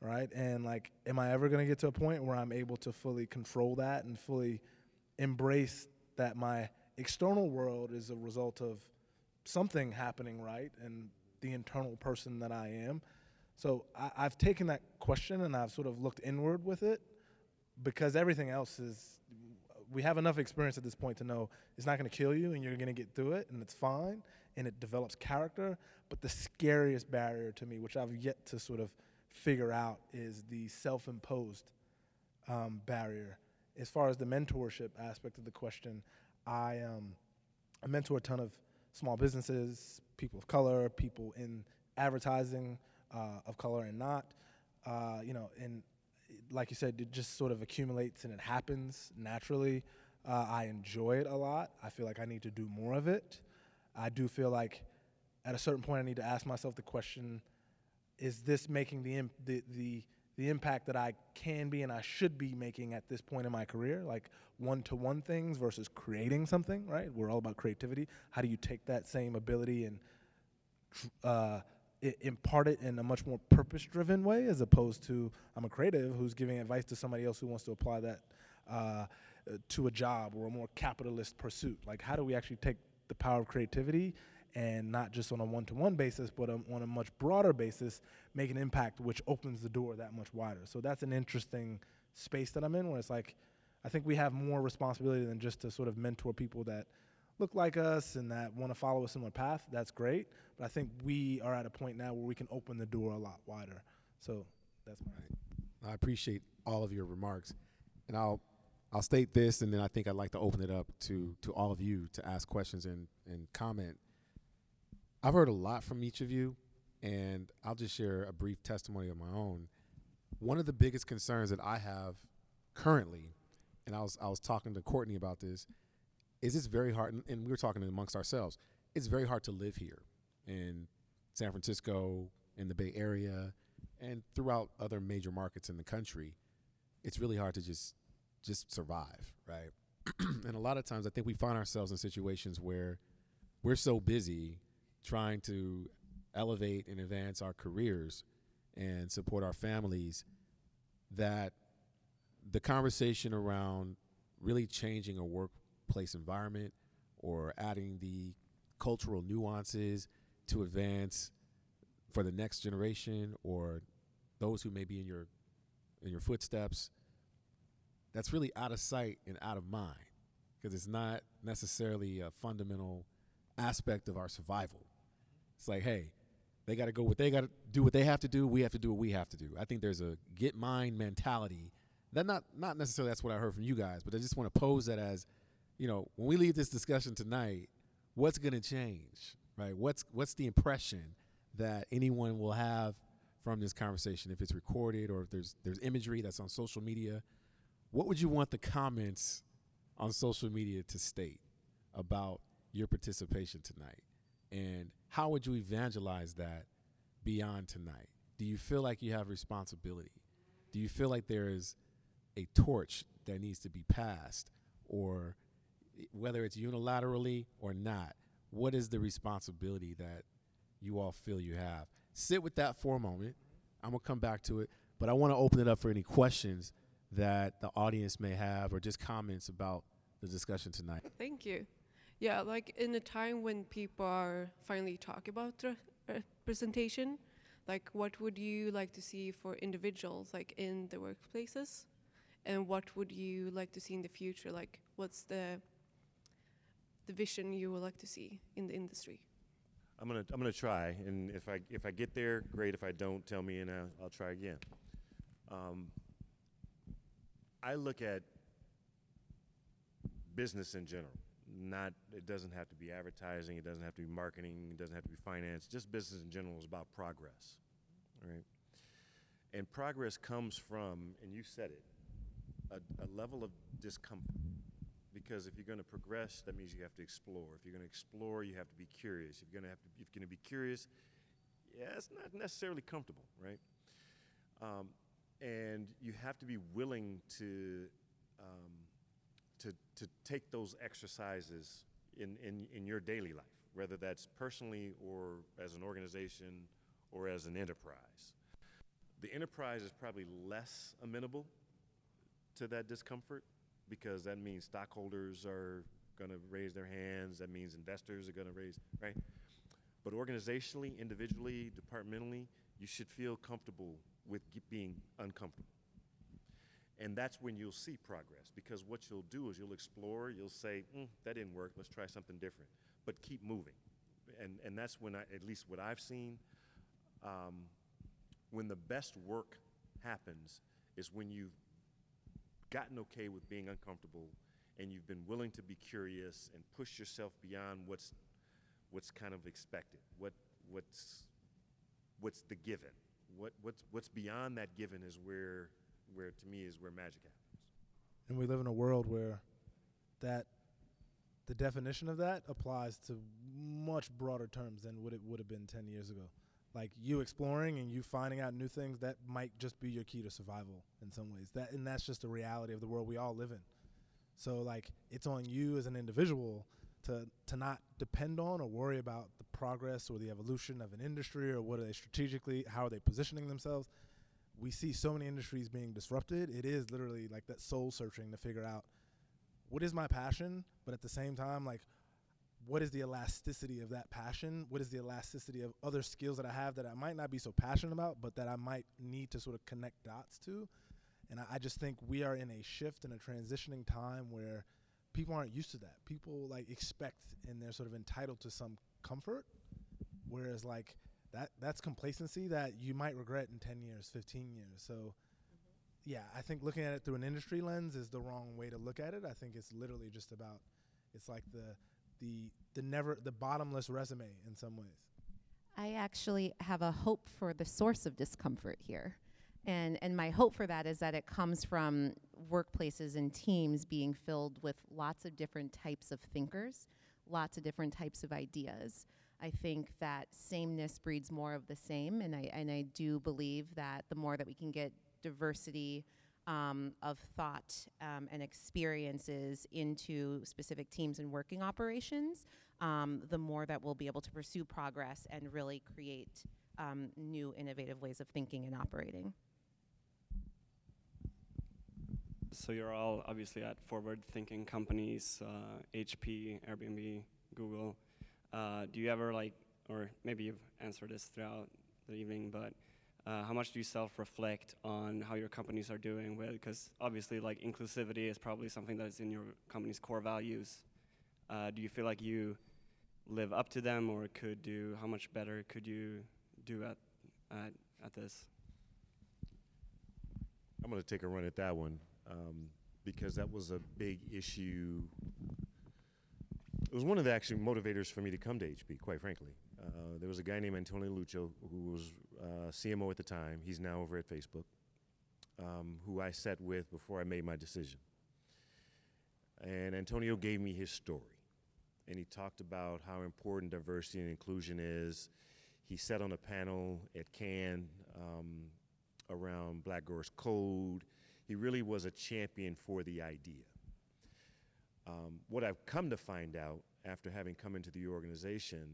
right? And like, am I ever gonna get to a point where I'm able to fully control that and fully embrace that my external world is a result of something happening right and the internal person that I am? So I, I've taken that question and I've sort of looked inward with it because everything else is we have enough experience at this point to know it's not going to kill you and you're going to get through it and it's fine and it develops character but the scariest barrier to me which i've yet to sort of figure out is the self-imposed um, barrier. As far as the mentorship aspect of the question i um, i mentor a ton of small businesses people of color people in advertising uh, of color and not uh, you know and like you said, it just sort of accumulates and it happens naturally. Uh, I enjoy it a lot. I feel like I need to do more of it. I do feel like at a certain point I need to ask myself the question: Is this making the imp- the the the impact that I can be and I should be making at this point in my career, like one to one things versus creating something, right? We're all about creativity. How do you take that same ability and uh, impart it in a much more purpose driven way as opposed to I'm a creative who's giving advice to somebody else who wants to apply that uh, to a job or a more capitalist pursuit. Like, how do we actually take the power of creativity and not just on a one to one basis, but on a much broader basis, make an impact which opens the door that much wider? So, that's an interesting space that I'm in where it's like, I think we have more responsibility than just to sort of mentor people that look like us and that want to follow a similar path, that's great. But I think we are at a point now where we can open the door a lot wider. So that's my. I appreciate all of your remarks, and I'll I'll state this, and then I think I'd like to open it up to to all of you to ask questions and and comment. I've heard a lot from each of you, and I'll just share a brief testimony of my own. One of the biggest concerns that I have currently, and I was I was talking to Courtney about this, is it's very hard, and we were talking amongst ourselves. It's very hard to live here in San Francisco, in the Bay Area, and throughout other major markets in the country. It's really hard to just just survive, right? [CLEARS THROAT] and a lot of times, I think we find ourselves in situations where we're so busy trying to elevate and advance our careers and support our families that the conversation around really changing a work workplace environment or adding the cultural nuances to advance for the next generation or those who may be in your in your footsteps that's really out of sight and out of mind because it's not necessarily a fundamental aspect of our survival. It's like hey they got to go what they got to do what they have to do we have to do what we have to do. I think there's a get mine mentality that not not necessarily that's what i heard from you guys but i just want to pose that as you know, when we leave this discussion tonight, what's going to change, right? What's what's the impression that anyone will have from this conversation if it's recorded or if there's there's imagery that's on social media? What would you want the comments on social media to state about your participation tonight? And how would you evangelize that beyond tonight? Do you feel like you have responsibility? Do you feel like there is a torch that needs to be passed or whether it's unilaterally or not, what is the responsibility that you all feel you have? Sit with that for a moment. I'm gonna come back to it, but I want to open it up for any questions that the audience may have or just comments about the discussion tonight. Thank you. Yeah, like in a time when people are finally talking about representation, uh, like what would you like to see for individuals like in the workplaces? And what would you like to see in the future? Like what's the the vision you would like to see in the industry? I'm gonna I'm gonna try, and if I if I get there, great. If I don't, tell me, and I'll, I'll try again. Um, I look at business in general. Not it doesn't have to be advertising. It doesn't have to be marketing. It doesn't have to be finance. Just business in general is about progress, right? And progress comes from, and you said it, a, a level of discomfort because if you're going to progress, that means you have to explore. If you're going to explore, you have to be curious. If you're going to have to, if you're going to be curious, yeah, it's not necessarily comfortable, right? Um, and you have to be willing to um, to to take those exercises in, in in your daily life, whether that's personally or as an organization or as an enterprise. The enterprise is probably less amenable to that discomfort because that means stockholders are going to raise their hands. That means investors are going to raise, right? But organizationally, individually, departmentally, you should feel comfortable with being uncomfortable. And that's when you'll see progress because what you'll do is you'll explore, you'll say, mm, that didn't work, let's try something different. But keep moving. And, and that's when, I, at least what I've seen, um, when the best work happens is when you've gotten okay with being uncomfortable and you've been willing to be curious and push yourself beyond what's what's kind of expected what what's what's the given what what's what's beyond that given is where where to me is where magic happens And we live in a world where that the definition of that applies to much broader terms than what it would have been 10 years ago. Like you exploring and you finding out new things that might just be your key to survival in some ways. That and that's just the reality of the world we all live in. So like it's on you as an individual to to not depend on or worry about the progress or the evolution of an industry or what are they strategically how are they positioning themselves. We see so many industries being disrupted. It is literally like that soul searching to figure out what is my passion, but at the same time like what is the elasticity of that passion? What is the elasticity of other skills that I have that I might not be so passionate about, but that I might need to sort of connect dots to? And I, I just think we are in a shift and a transitioning time where people aren't used to that. People like expect and they're sort of entitled to some comfort, whereas like that that's complacency that you might regret in 10 years, 15 years. So mm-hmm. yeah, I think looking at it through an industry lens is the wrong way to look at it. I think it's literally just about it's like the the the never the bottomless resume in some ways. I actually have a hope for the source of discomfort here. And, and my hope for that is that it comes from workplaces and teams being filled with lots of different types of thinkers, lots of different types of ideas. I think that sameness breeds more of the same, and I, and I do believe that the more that we can get diversity um, of thought um, and experiences into specific teams and working operations, um, the more that we'll be able to pursue progress and really create um, new innovative ways of thinking and operating. So you're all obviously at forward-thinking companies, uh, HP, Airbnb, Google. Uh, do you ever like, or maybe you've answered this throughout the evening, but uh, how much do you self-reflect on how your companies are doing? Because obviously, like inclusivity is probably something that is in your company's core values. Uh, do you feel like you live up to them, or could do? How much better could you do at at, at this? i'm going to take a run at that one um, because that was a big issue it was one of the actually motivators for me to come to hp quite frankly uh, there was a guy named antonio lucio who was uh, cmo at the time he's now over at facebook um, who i sat with before i made my decision and antonio gave me his story and he talked about how important diversity and inclusion is he sat on a panel at cannes um, around Black Girls Code. He really was a champion for the idea. Um, what I've come to find out after having come into the organization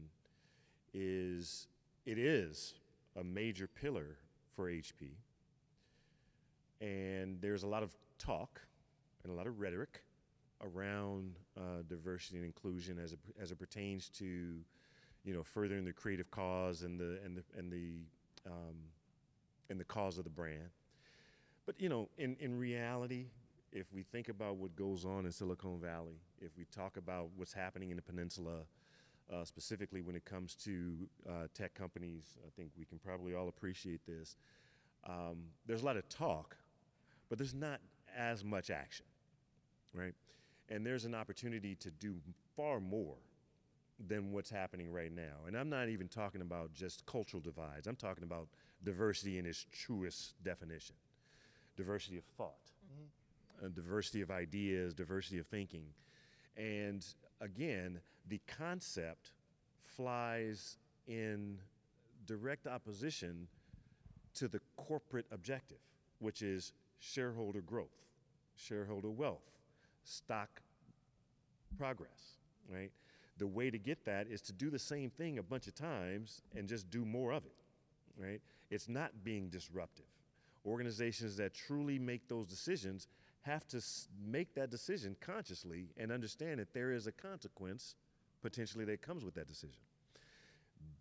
is it is a major pillar for HP. And there's a lot of talk and a lot of rhetoric around uh, diversity and inclusion as it, as it pertains to, you know, furthering the creative cause and the and the and the um, and the cause of the brand. But you know, in, in reality, if we think about what goes on in Silicon Valley, if we talk about what's happening in the peninsula, uh, specifically when it comes to uh, tech companies, I think we can probably all appreciate this. Um, there's a lot of talk, but there's not as much action, right? And there's an opportunity to do far more than what's happening right now. And I'm not even talking about just cultural divides. I'm talking about diversity in its truest definition diversity of thought, uh, diversity of ideas, diversity of thinking. And again, the concept flies in direct opposition to the corporate objective, which is shareholder growth, shareholder wealth, stock progress, right? The way to get that is to do the same thing a bunch of times and just do more of it, right? It's not being disruptive. Organizations that truly make those decisions have to make that decision consciously and understand that there is a consequence potentially that comes with that decision.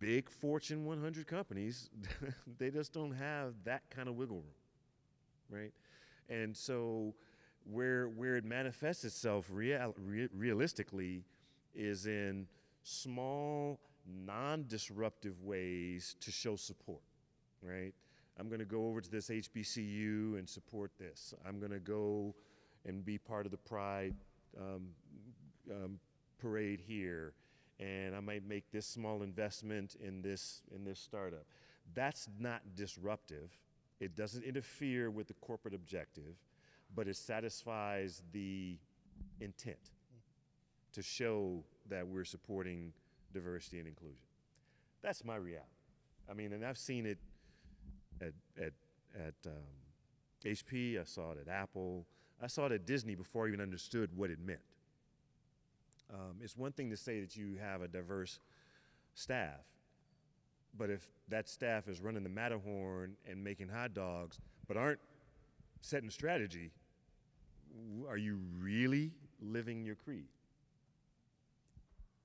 Big Fortune 100 companies, [LAUGHS] they just don't have that kind of wiggle room, right? And so, where where it manifests itself real, re- realistically is in small, non-disruptive ways to show support, right? I'm going to go over to this HBCU and support this. I'm going to go and be part of the Pride um, um, parade here, and I might make this small investment in this in this startup. That's not disruptive. It doesn't interfere with the corporate objective, but it satisfies the intent to show that we're supporting diversity and inclusion. That's my reality. I mean, and I've seen it at at at um, HP. I saw it at Apple. I saw it at Disney before I even understood what it meant. Um, it's one thing to say that you have a diverse staff, but if that staff is running the Matterhorn and making hot dogs, but aren't setting strategy, are you really living your creed?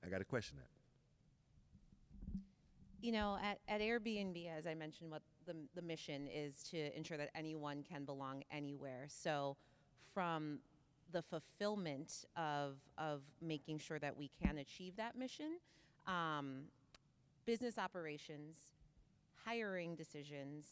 I got to question that. You know, at, at Airbnb, as I mentioned, what the, the mission is to ensure that anyone can belong anywhere. So, from the fulfillment of, of making sure that we can achieve that mission, um, business operations, hiring decisions,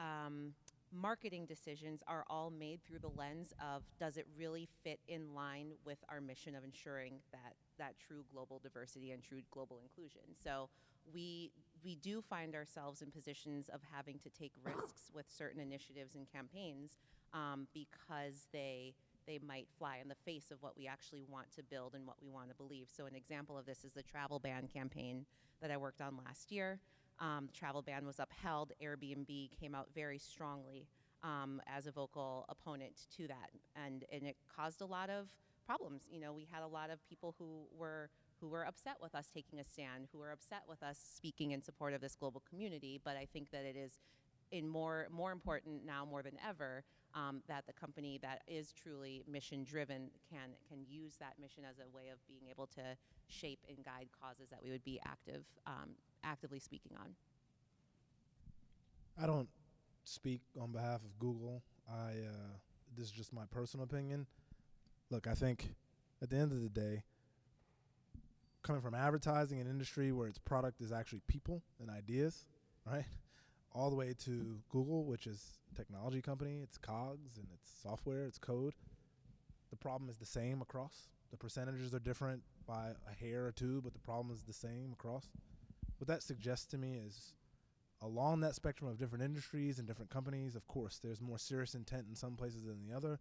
um, marketing decisions are all made through the lens of does it really fit in line with our mission of ensuring that that true global diversity and true global inclusion. So we we do find ourselves in positions of having to take risks with certain initiatives and campaigns um, because they they might fly in the face of what we actually want to build and what we want to believe. So an example of this is the travel ban campaign that I worked on last year. Um, the travel ban was upheld. Airbnb came out very strongly um, as a vocal opponent to that, and and it caused a lot of problems. You know, we had a lot of people who were who were upset with us taking a stand, who were upset with us speaking in support of this global community. But I think that it is in more more important now more than ever um, that the company that is truly mission driven can can use that mission as a way of being able to shape and guide causes that we would be active um, actively speaking on. I don't speak on behalf of Google. I uh, this is just my personal opinion. Look, I think at the end of the day, coming from advertising, an industry where its product is actually people and ideas, right? All the way to Google, which is a technology company, it's cogs and it's software, it's code. The problem is the same across. The percentages are different by a hair or two, but the problem is the same across. What that suggests to me is along that spectrum of different industries and different companies, of course, there's more serious intent in some places than the other,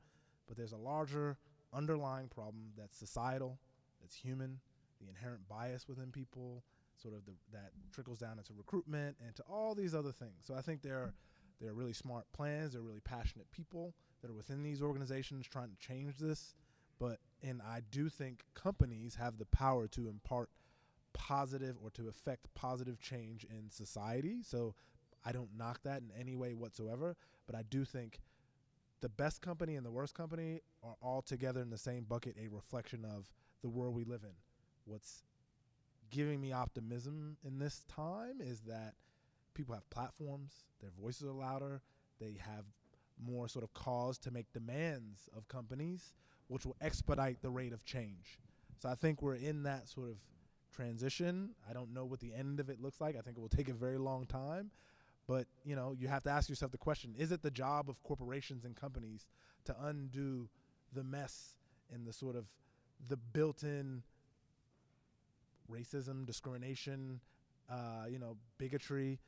but there's a larger underlying problem that's societal, that's human, the inherent bias within people, sort of the, that trickles down into recruitment and to all these other things. So I think there are, there are really smart plans, there are really passionate people that are within these organizations trying to change this. But and I do think companies have the power to impart positive or to affect positive change in society. So I don't knock that in any way whatsoever, but I do think the best company and the worst company are all together in the same bucket, a reflection of the world we live in. What's giving me optimism in this time is that people have platforms, their voices are louder, they have more sort of cause to make demands of companies, which will expedite the rate of change. So I think we're in that sort of transition. I don't know what the end of it looks like. I think it will take a very long time. But, you know, you have to ask yourself the question, is it the job of corporations and companies to undo the mess and the sort of the built-in racism, discrimination, uh, you know, bigotry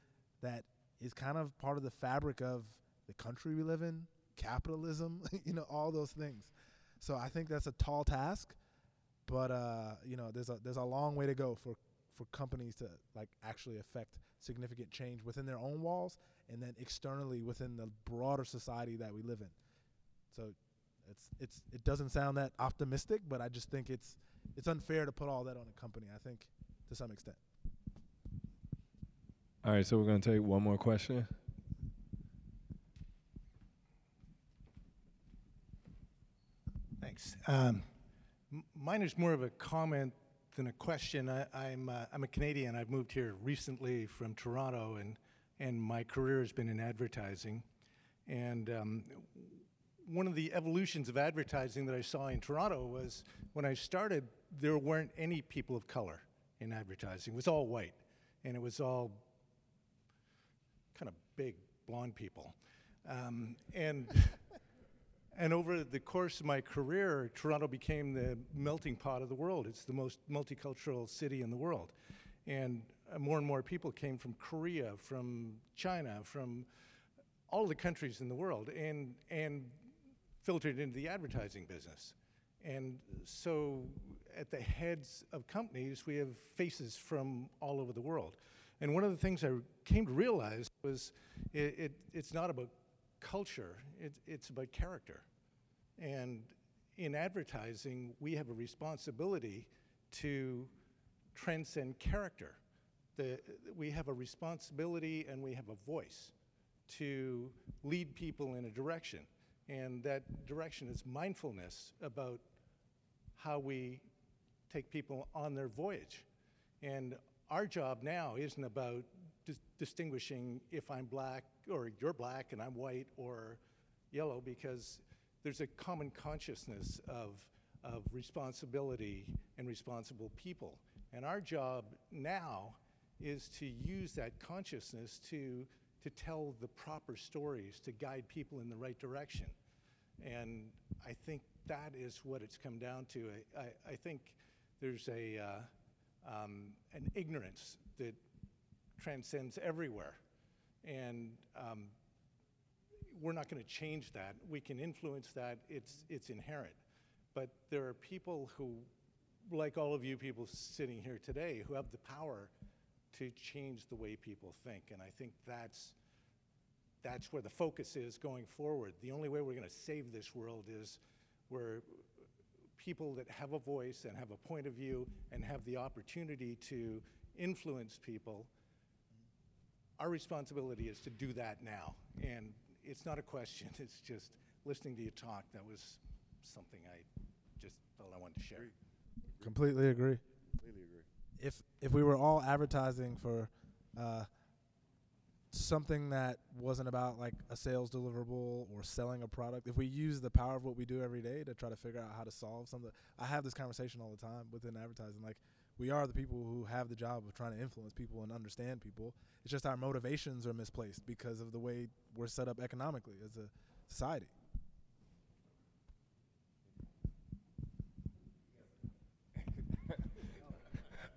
that is kind of part of the fabric of the country we live in, capitalism, [LAUGHS] you know, all those things. So I think that's a tall task, but uh, you know, there's a there's a long way to go for for companies to like actually affect significant change within their own walls and then externally within the broader society that we live in. So it's it's it doesn't sound that optimistic, but I just think it's it's unfair to put all that on a company. I think to some extent. All right, so we're gonna take one more question. Thanks. Um, mine is more of a comment than a question. I, I'm uh, I'm a Canadian. I've moved here recently from Toronto, and and my career has been in advertising. And um, one of the evolutions of advertising that I saw in Toronto was when I started, there weren't any people of color in advertising. It was all white, and it was all kind of big blonde people. Um, and [LAUGHS] and over the course of my career, Toronto became the melting pot of the world. It's the most multicultural city in the world. And uh, more and more people came from Korea, from China, from all the countries in the world, and, and filtered into the advertising business. And so at the heads of companies, we have faces from all over the world. And one of the things I came to realize was it, it, it's not about culture, it, it's about character. And in advertising, we have a responsibility to transcend character. The, we have a responsibility and we have a voice to lead people in a direction. And that direction is mindfulness about how we take people on their voyage. And our job now isn't about dis- distinguishing if I'm black or you're black and I'm white or yellow because there's a common consciousness of, of responsibility and responsible people. And our job now is to use that consciousness to, to tell the proper stories, to guide people in the right direction. And I think that is what it's come down to. I, I, I think there's a, uh, um, an ignorance that transcends everywhere. And um, we're not going to change that. We can influence that. It's, it's inherent. But there are people who, like all of you people sitting here today, who have the power to change the way people think. And I think that's, that's where the focus is going forward. The only way we're going to save this world is where people that have a voice and have a point of view and have the opportunity to influence people. Our responsibility is to do that now. And it's not a question, [LAUGHS] it's just listening to you talk. That was something I just felt I wanted to share. Completely agree. Completely agree. If if we were all advertising for uh, something that wasn't about like a sales deliverable or selling a product, if we use the power of what we do every day to try to figure out how to solve something, I have this conversation all the time within advertising. Like we are the people who have the job of trying to influence people and understand people. It's just our motivations are misplaced because of the way we're set up economically as a society.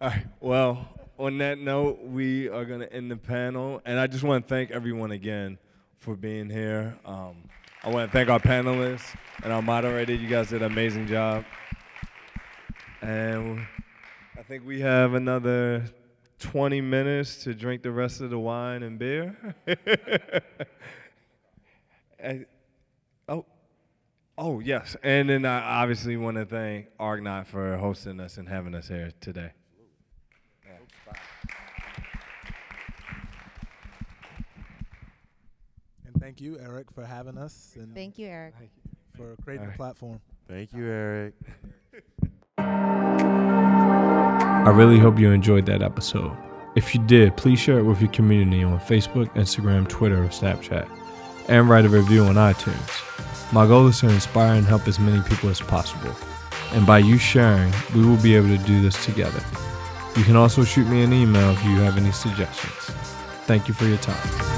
All right. Well, on that note, we are going to end the panel. And I just want to thank everyone again for being here. Um, I want to thank our panelists and our moderator. You guys did an amazing job. And I think we have another 20 minutes to drink the rest of the wine and beer. [LAUGHS] and, oh, oh, yes. And then I obviously want to thank Argonaut for hosting us and having us here today. And thank you, Eric, for having us and Thank you, Eric. for creating All a right. platform. Thank you, Eric. I really hope you enjoyed that episode. If you did, please share it with your community on Facebook, Instagram, Twitter, or Snapchat, and write a review on iTunes. My goal is to inspire and help as many people as possible. And by you sharing, we will be able to do this together. You can also shoot me an email if you have any suggestions. Thank you for your time.